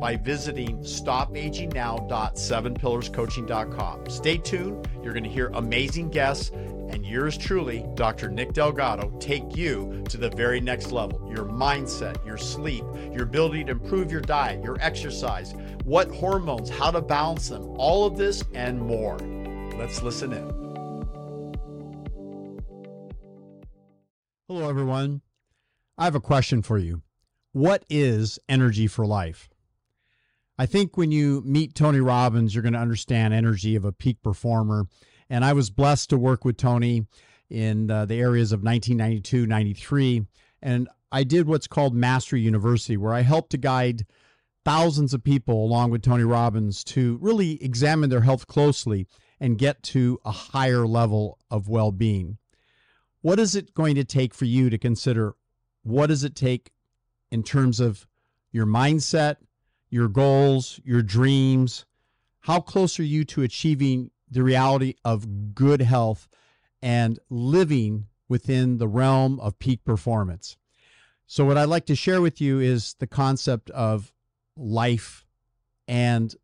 by visiting stopagingnow.sevenpillarscoaching.com. Stay tuned. You're going to hear amazing guests and yours truly, Dr. Nick Delgado, take you to the very next level. Your mindset, your sleep, your ability to improve your diet, your exercise, what hormones, how to balance them, all of this and more. Let's listen in. Hello, everyone. I have a question for you. What is energy for life? I think when you meet Tony Robbins, you're going to understand energy of a peak performer. And I was blessed to work with Tony in uh, the areas of 1992, 93. And I did what's called Mastery University, where I helped to guide thousands of people along with Tony Robbins to really examine their health closely and get to a higher level of well being. What is it going to take for you to consider what does it take in terms of your mindset, your goals, your dreams? How close are you to achieving the reality of good health and living within the realm of peak performance? So, what I'd like to share with you is the concept of life. And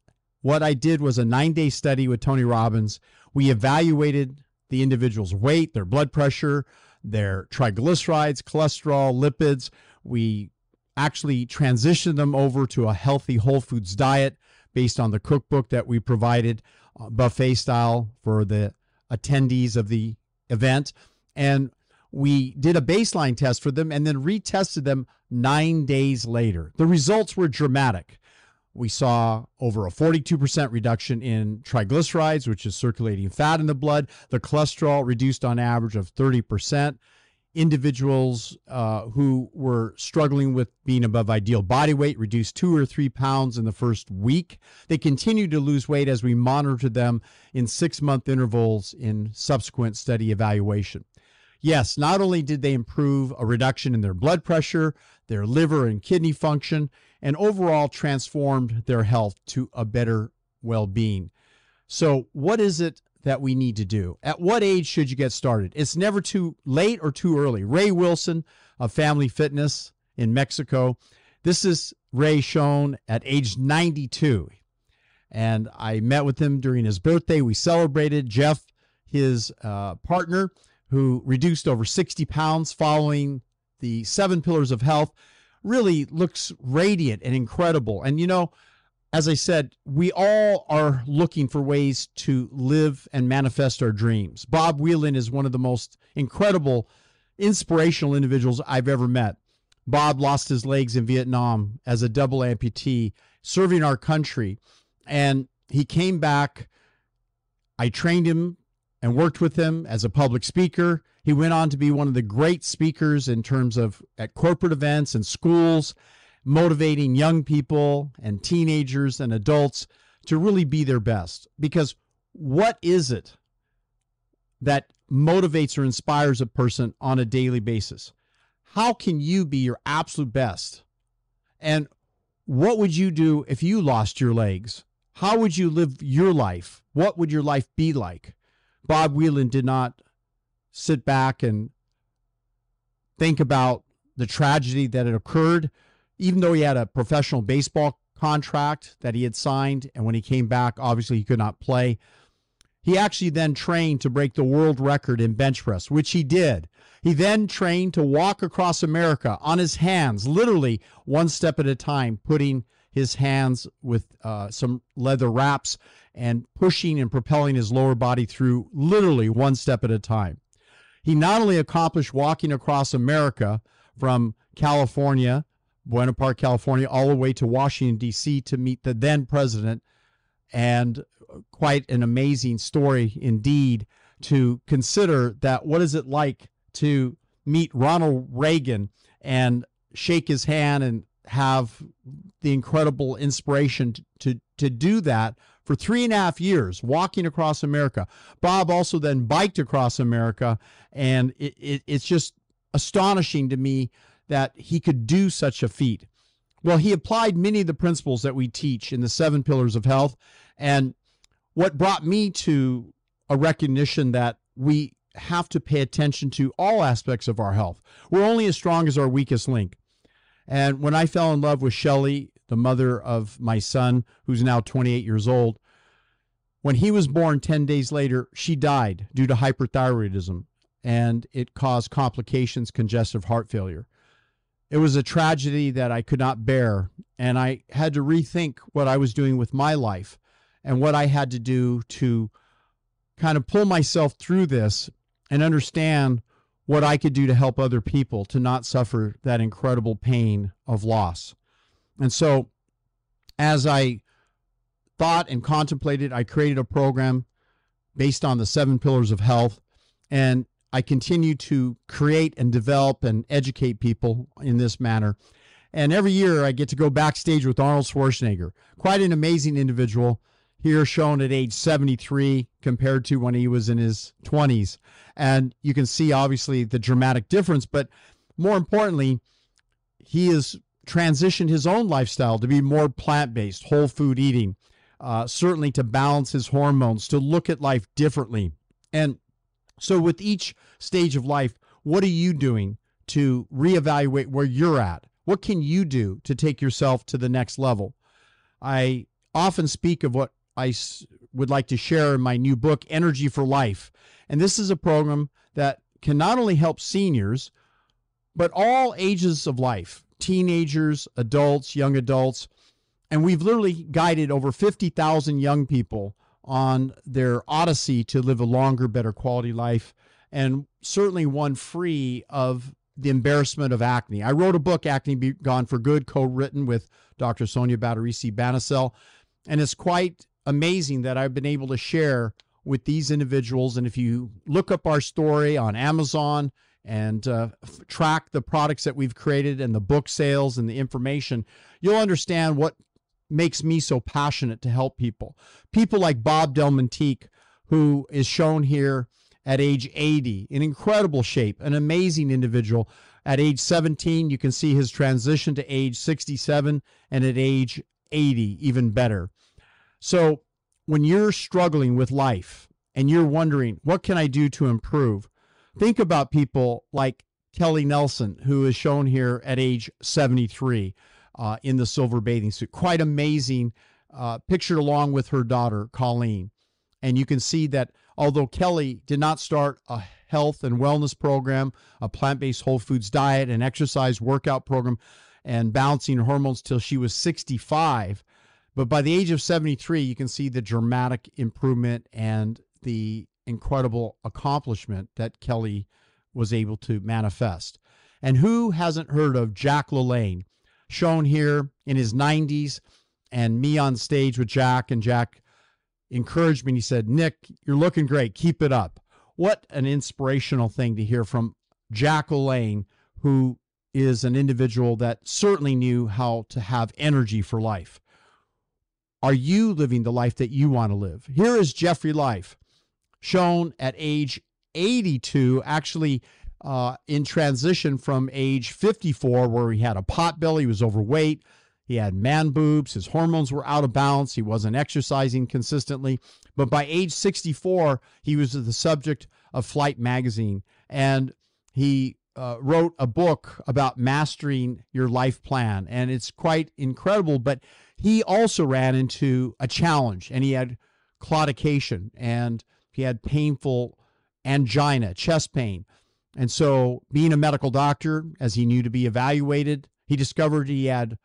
what I did was a nine day study with Tony Robbins. We evaluated the individual's weight, their blood pressure, their triglycerides, cholesterol, lipids. We actually transitioned them over to a healthy whole foods diet based on the cookbook that we provided, uh, buffet style for the attendees of the event. And we did a baseline test for them and then retested them nine days later. The results were dramatic we saw over a 42% reduction in triglycerides, which is circulating fat in the blood. The cholesterol reduced on average of 30%. Individuals uh, who were struggling with being above ideal body weight reduced two or three pounds in the first week. They continued to lose weight as we monitored them in six month intervals in subsequent study evaluation. Yes, not only did they improve a reduction in their blood pressure, their liver and kidney function, and overall transformed their health to a better well being. So, what is it that we need to do? At what age should you get started? It's never too late or too early. Ray Wilson of Family Fitness in Mexico. This is Ray shown at age 92. And I met with him during his birthday. We celebrated. Jeff, his uh, partner, who reduced over 60 pounds following the seven pillars of health, really looks radiant and incredible. And you know, as I said, we all are looking for ways to live and manifest our dreams. Bob Wieland is one of the most incredible, inspirational individuals I've ever met. Bob lost his legs in Vietnam as a double amputee, serving our country. And he came back. I trained him and worked with him as a public speaker. He went on to be one of the great speakers in terms of at corporate events and schools, motivating young people and teenagers and adults to really be their best. Because what is it that motivates or inspires a person on a daily basis? How can you be your absolute best? And what would you do if you lost your legs? How would you live your life? What would your life be like? Bob Wieland did not sit back and think about the tragedy that had occurred, even though he had a professional baseball contract that he had signed. And when he came back, obviously he could not play. He actually then trained to break the world record in bench press, which he did. He then trained to walk across America on his hands, literally one step at a time, putting his hands with uh, some leather wraps and pushing and propelling his lower body through literally one step at a time. He not only accomplished walking across America from California, Buena Park, California, all the way to Washington, D.C. to meet the then president, and quite an amazing story indeed to consider that what is it like to meet Ronald Reagan and shake his hand and have the incredible inspiration to, to, to do that for three and a half years, walking across America. Bob also then biked across America, and it, it, it's just astonishing to me that he could do such a feat. Well, he applied many of the principles that we teach in the seven pillars of health. And what brought me to a recognition that we have to pay attention to all aspects of our health. We're only as strong as our weakest link. And when I fell in love with Shelly, the mother of my son, who's now 28 years old, when he was born 10 days later, she died due to hyperthyroidism and it caused complications, congestive heart failure. It was a tragedy that I could not bear, and I had to rethink what I was doing with my life and what I had to do to kind of pull myself through this and understand what I could do to help other people to not suffer that incredible pain of loss. And so, as I thought and contemplated, I created a program based on the seven pillars of health. And I continue to create and develop and educate people in this manner. And every year I get to go backstage with Arnold Schwarzenegger, quite an amazing individual here shown at age 73 compared to when he was in his 20s. And you can see obviously the dramatic difference, but more importantly, he has transitioned his own lifestyle to be more plant based, whole food eating, uh, certainly to balance his hormones, to look at life differently. And so, with each stage of life, what are you doing to reevaluate where you're at? What can you do to take yourself to the next level? I often speak of what I would like to share in my new book, Energy for Life. And this is a program that can not only help seniors, but all ages of life teenagers, adults, young adults. And we've literally guided over 50,000 young people on their odyssey to live a longer, better quality life, and certainly one free of the embarrassment of acne. I wrote a book, Acne Be Gone for Good, co written with Dr. Sonia Badreshia-Bansal, and it's quite amazing that I've been able to share with these individuals. And if you look up our story on Amazon and uh, track the products that we've created and the book sales and the information, you'll understand what makes me so passionate to help people. People like Bob Delmonteque, who is shown here at age 80, in incredible shape, an amazing individual. At age 17, you can see his transition to age 67, and at age 80, even better. So when you're struggling with life and you're wondering, what can I do to improve? Think about people like Kelly Nelson, who is shown here at age 73 uh, in the silver bathing suit. Quite amazing, uh, pictured along with her daughter, Colleen. And you can see that although Kelly did not start a health and wellness program, a plant based whole foods diet, an exercise workout program, and balancing hormones till she was 65, but by the age of 73, you can see the dramatic improvement and the incredible accomplishment that Kelly was able to manifest. And who hasn't heard of Jack LaLanne, shown here in his 90s, and me on stage with Jack, and Jack encouraged me and he said, Nick, you're looking great. Keep it up. What an inspirational thing to hear from Jack LaLanne, who is an individual that certainly knew how to have energy for life. Are you living the life that you want to live? Here is Jeffry Life, shown at age 82, actually uh, in transition from age 54, where he had a pot belly, he was overweight, he had man boobs, his hormones were out of balance, he wasn't exercising consistently. But by age 64, he was the subject of Flight magazine, and he uh, wrote a book about mastering your life plan, and it's quite incredible. But he also ran into a challenge and he had claudication and he had painful angina, chest pain. And so, being a medical doctor, as he knew to be evaluated, he discovered he had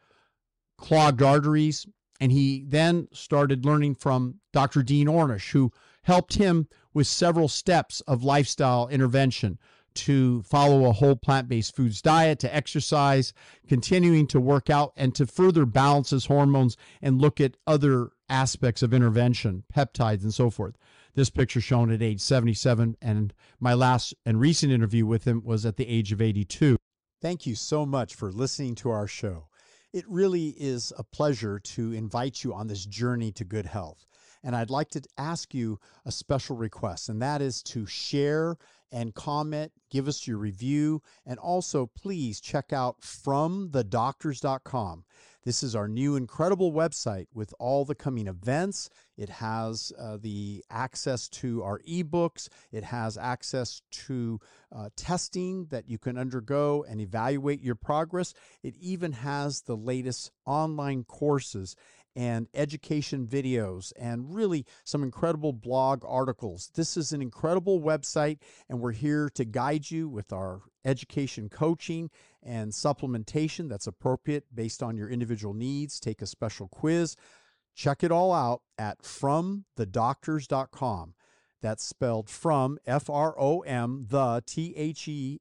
clogged arteries. And he then started learning from Dr. Dean Ornish, who helped him with several steps of lifestyle intervention to follow a whole plant based foods diet, to exercise, continuing to work out, and to further balance his hormones and look at other aspects of intervention, peptides, and so forth. This picture shown at age 77, and my last and recent interview with him was at the age of 82. Thank you so much for listening to our show. It really is a pleasure to invite you on this journey to good health. And I'd like to ask you a special request, and that is to share and comment, give us your review, and also please check out fromthedoctors.com. This is our new incredible website with all the coming events. It has uh, the access to our ebooks, it has access to uh, testing that you can undergo and evaluate your progress. It even has the latest online courses and education videos and really some incredible blog articles. This is an incredible website, and we're here to guide you with our education coaching and supplementation that's appropriate based on your individual needs. Take a special quiz. Check it all out at fromthedoctors.com. That's spelled from F R O M, the T H E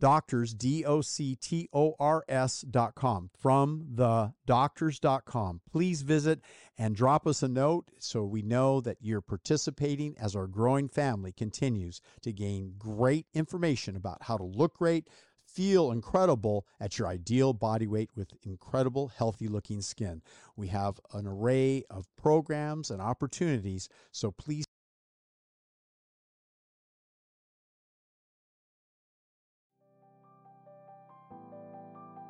doctors, D O C T O R S dot com, from the doctors dot com. Please visit and drop us a note so we know that you're participating as our growing family continues to gain great information about how to look great, feel incredible at your ideal body weight with incredible, healthy looking skin. We have an array of programs and opportunities, so please.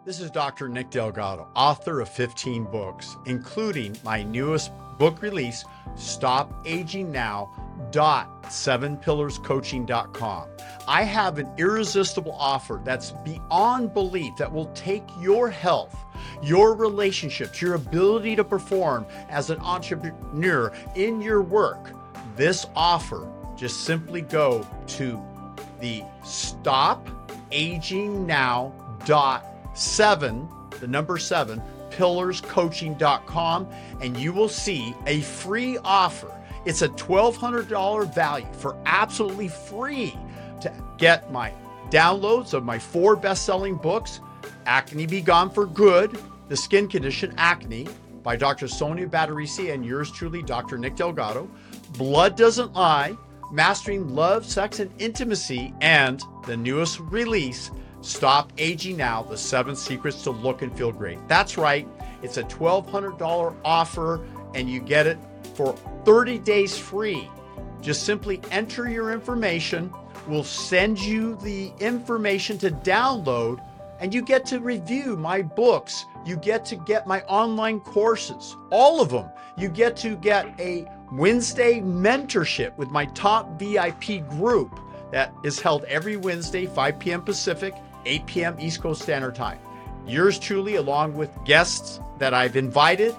This is Dr. Nick Delgado, author of 15 books, including my newest book release, Stop Aging Now. Dot sevenpillarscoaching.com. I have an irresistible offer that's beyond belief that will take your health, your relationships, your ability to perform as an entrepreneur in your work. This offer, just simply go to the stop aging now dot seven, the number seven, pillarscoaching.com, and you will see a free offer. It's a $1,200 value for absolutely free to get my downloads of my four best selling books Acne Be Gone for Good, The Skin Condition Acne by Dr. Sonia Badreshia and yours truly, Dr. Nick Delgado, Blood Doesn't Lie, Mastering Love, Sex, and Intimacy, and the newest release, Stop Aging Now The Seven Secrets to Look and Feel Great. That's right, it's a $1,200 offer, and you get it for 30 days free. Just simply enter your information. We'll send you the information to download, and you get to review my books. You get to get my online courses, all of them. You get to get a Wednesday mentorship with my top VIP group that is held every Wednesday, 5 p.m. Pacific, 8 p.m. East Coast Standard Time. Yours truly, along with guests that I've invited,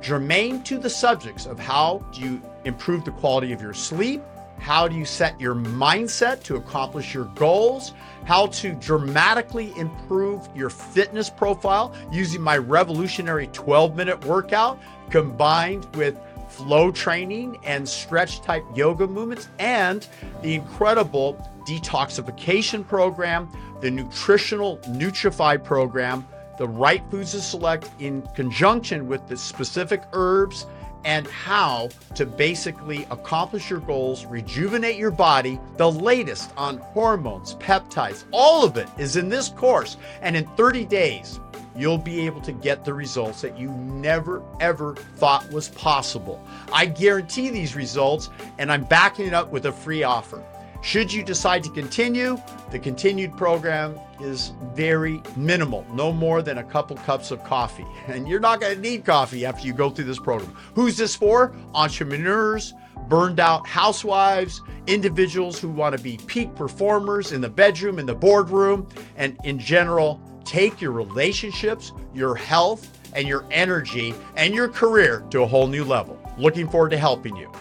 germane to the subjects of how do you improve the quality of your sleep, how do you set your mindset to accomplish your goals, how to dramatically improve your fitness profile using my revolutionary 12 minute workout combined with flow training and stretch type yoga movements, and the incredible detoxification program, the nutritional Nutrify program, the right foods to select in conjunction with the specific herbs and how to basically accomplish your goals, rejuvenate your body. The latest on hormones, peptides, all of it is in this course. And in 30 days, you'll be able to get the results that you never ever thought was possible. I guarantee these results, and I'm backing it up with a free offer. Should you decide to continue, the continued program is very minimal, no more than a couple cups of coffee. And you're not going to need coffee after you go through this program. Who's this for? Entrepreneurs, burned out housewives, individuals who want to be peak performers in the bedroom, in the boardroom, and in general, take your relationships, your health, and your energy and your career to a whole new level. Looking forward to helping you.